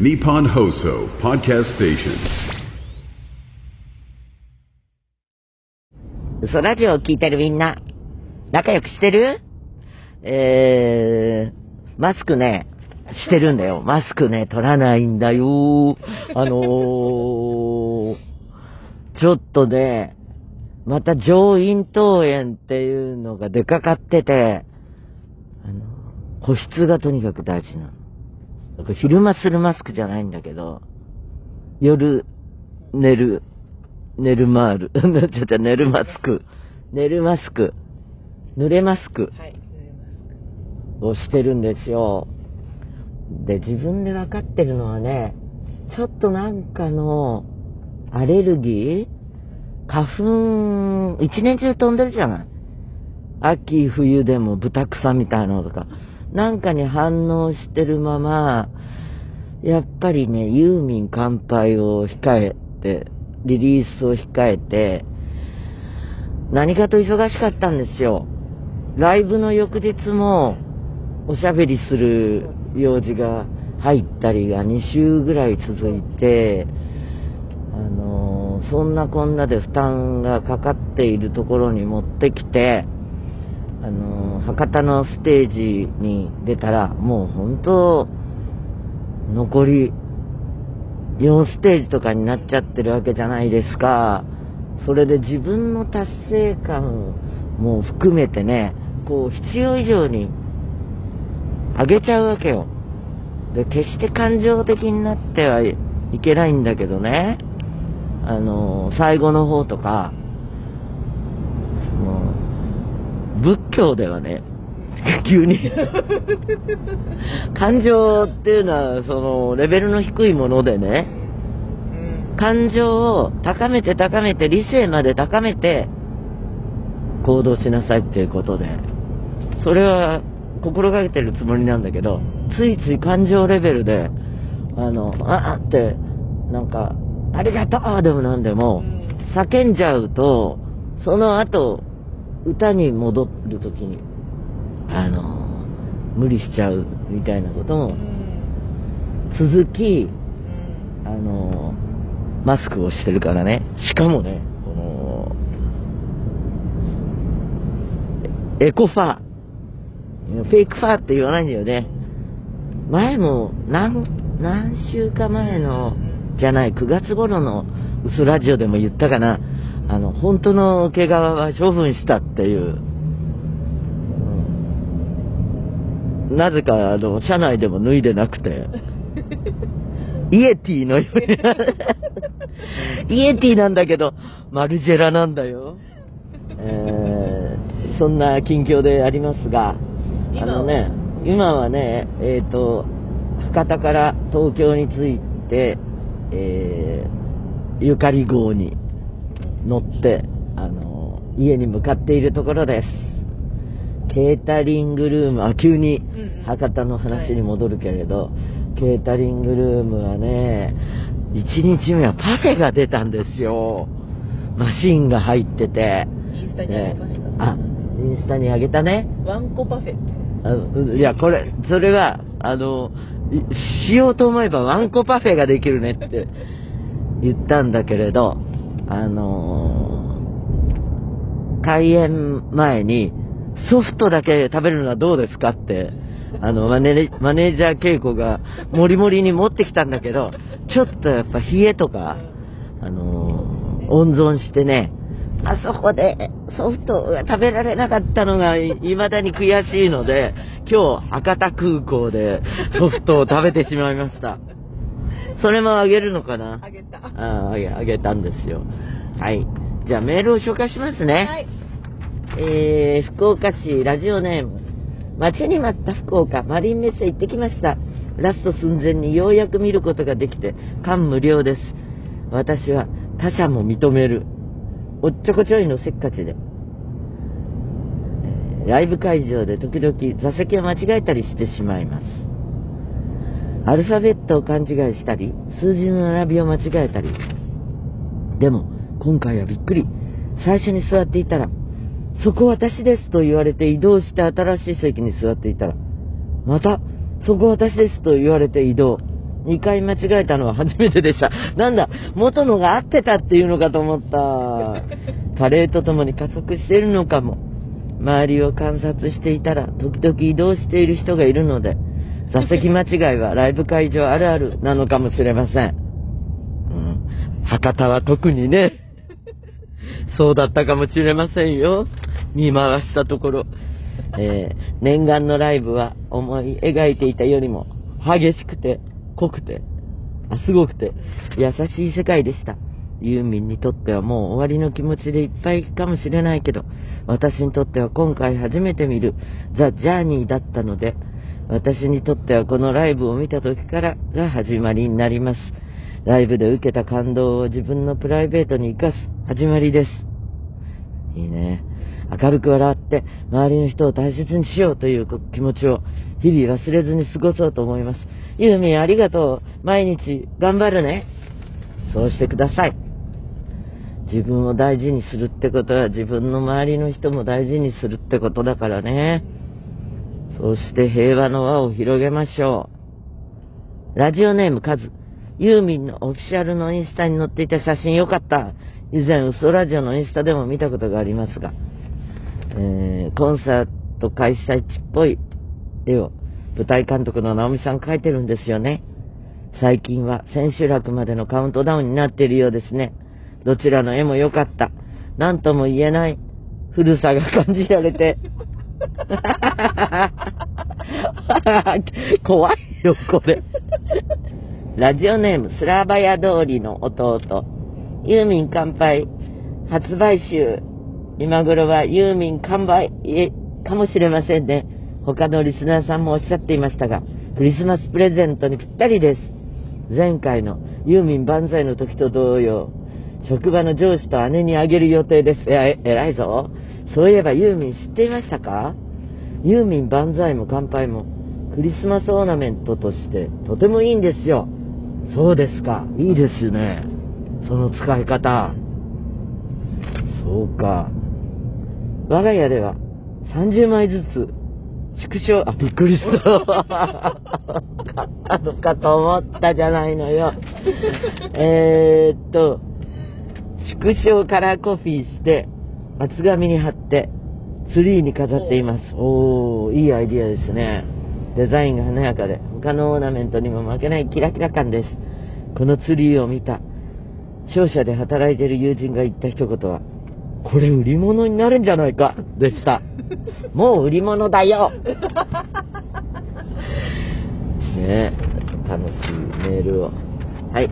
Nippon Hoso Podcast Station. 嘘ラジオを聞いてるみんな、仲良くしてる？えー、マスクね、してるんだよ。マスクね、取らないんだよ。あのー、ちょっとね、また上咽頭炎っていうのが出かかってて、あの、保湿がとにかく大事なの。だから昼間するマスクじゃないんだけど、夜寝る、寝るマール、ちょっと寝るマスク、寝るマスク、濡れマスクはい。をしてるんですよ。で、自分で分かってるのはね、ちょっとなんかのアレルギー？花粉、一年中飛んでるじゃない。秋、冬でも豚草みたいなのとか、なんかに反応してるまま、やっぱりね、ユーミン乾杯を控えて、リリースを控えて、何かと忙しかったんですよ。ライブの翌日も、おしゃべりする用事が入ったりが2週ぐらい続いて、あのーそんなこんなで負担がかかっているところに持ってきて、あの博多のステージに出たら、もう本当、残り4ステージとかになっちゃってるわけじゃないですか。それで自分の達成感も含めてね、こう必要以上に上げちゃうわけよ。で、決して感情的になってはいけないんだけどね、あの、最後の方とか、その、仏教ではね、急に、感情っていうのは、その、レベルの低いものでね、うん。感情を高めて高めて、理性まで高めて、行動しなさいっていうことで、それは心がけてるつもりなんだけど、ついつい感情レベルで、あの、ああって、なんか、ありがとうでもなんでも、叫んじゃうと、その後、歌に戻るときに、あの、無理しちゃうみたいなことも。続き、あの、マスクをしてるからね。しかもね、この、エエコファー。フェイクファーって言わないんだよね。前も、何、何週か前の、じゃない、9月頃のうそラジオでも言ったかな。あの、本当の毛皮は処分したっていう。うんなぜか、あの、車内でも脱いでなくて。イエティのように。イエティなんだけど、マルジェラなんだよ。えー、そんな近況でありますが、あのね、今はね、えっ、と、博多から東京に着いて、えー、ゆかり号に乗って、あの、家に向かっているところです。ケータリングルーム、あ、急にうんうん博多の話に戻るけれど、ケータリングルームはね、1日目はパフェが出たんですよ。マシンが入ってて。インスタにあげました。ねあ、インスタにあげたね。ワンコパフェって。いや、これ、それは、あの、いしようと思えばワンコパフェができるねって言ったんだけれど、あの開演前にソフトだけ食べるのはどうですかって、あの、マネマネージャー稽古がもりもりに持ってきたんだけど、ちょっとやっぱ冷えとか、あの温存してね、あそこでソフトが食べられなかったのが未だに悔しいので、今日博多空港でソフトを食べてしまいました。それもあげるのかな？あげた。ああげ、あげたんですよ。はい。じゃあメールを紹介しますね。はい。えー、福岡市ラジオネーム。待ちに待った福岡、マリンメッセ行ってきました。ラスト寸前にようやく見ることができて、感無量です。私は他者も認める。おっちょこちょいのせっかちで。えーライブ会場で時々座席を間違えたりしてしまいます。アルファベットを勘違いしたり、数字の並びを間違えたり。でも、今回はびっくり。最初に座っていたら、そこ私ですと言われて移動して新しい席に座っていたら、また、そこ私ですと言われて移動。2回間違えたのは初めてでした。なんだ、元のが合ってたっていうのかと思った。加齢とともに加速しているのかも。周りを観察していたら、時々移動している人がいるので、座席間違いはライブ会場あるあるなのかもしれません。うん、博多は特にね、そうだったかもしれませんよ。見回したところ。えー念願のライブは思い描いていたよりも激しくて濃くてあすごくて優しい世界でしたユーミンにとってはもう終わりの気持ちでいっぱいかもしれないけど私にとっては今回初めて見るザ・ジャーニーだったので私にとってはこのライブを見た時からが始まりになりますライブで受けた感動を自分のプライベートに生かす始まりですいいね。明るく笑って、周りの人を大切にしようという気持ちを日々忘れずに過ごそうと思います。ユーミンありがとう。毎日頑張るね。そうしてください。自分を大事にするってことは自分の周りの人も大事にするってことだからね。そうして平和の輪を広げましょう。ラジオネームカズ。ユーミンのオフィシャルのインスタに載っていた写真よかった。以前、嘘ラジオのインスタでも見たことがありますが、えーコンサート開催地っぽい絵を舞台監督の直美さん描いてるんですよね。最近は千秋楽までのカウントダウンになっているようですね。どちらの絵も良かった。何とも言えない古さが感じられて。怖いよ、これ。ラジオネーム、スラバヤ通りの弟。ユーミン乾杯。発売集。今頃はユーミン完売、かもしれませんね。他のリスナーさんもおっしゃっていましたが、クリスマスプレゼントにぴったりです。前回のユーミン万歳の時と同様、職場の上司と姉にあげる予定です。え、え偉いぞ。そういえばユーミン知っていましたか？ユーミン万歳も乾杯もクリスマスオーナメントとしてとてもいいんですよ。そうですか。いいですね。その使い方。そうか。我が家では30枚ずつ縮小、あ、びっくりした。買ったのかと思ったじゃないのよ。えーっと、縮小カラーコピーして、厚紙に貼って、ツリーに飾っています。おー、いいアイディアですね。デザインが華やかで、他のオーナメントにも負けないキラキラ感です。このツリーを見た、商社で働いている友人が言った一言は、これ売り物になるんじゃないか、でした。もう売り物だよ ねえ、楽しいメールを。はい。う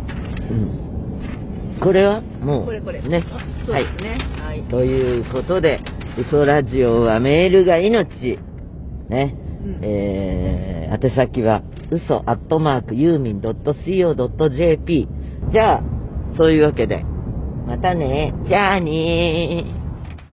ん。これは？もう、これこれ。ね。あそうはい。ですね。はい。ということで、嘘ラジオはメールが命。ね。えー、宛先は、嘘アットマークユーミン .co.jp。じゃあ、そういうわけで、またね。じゃあねー。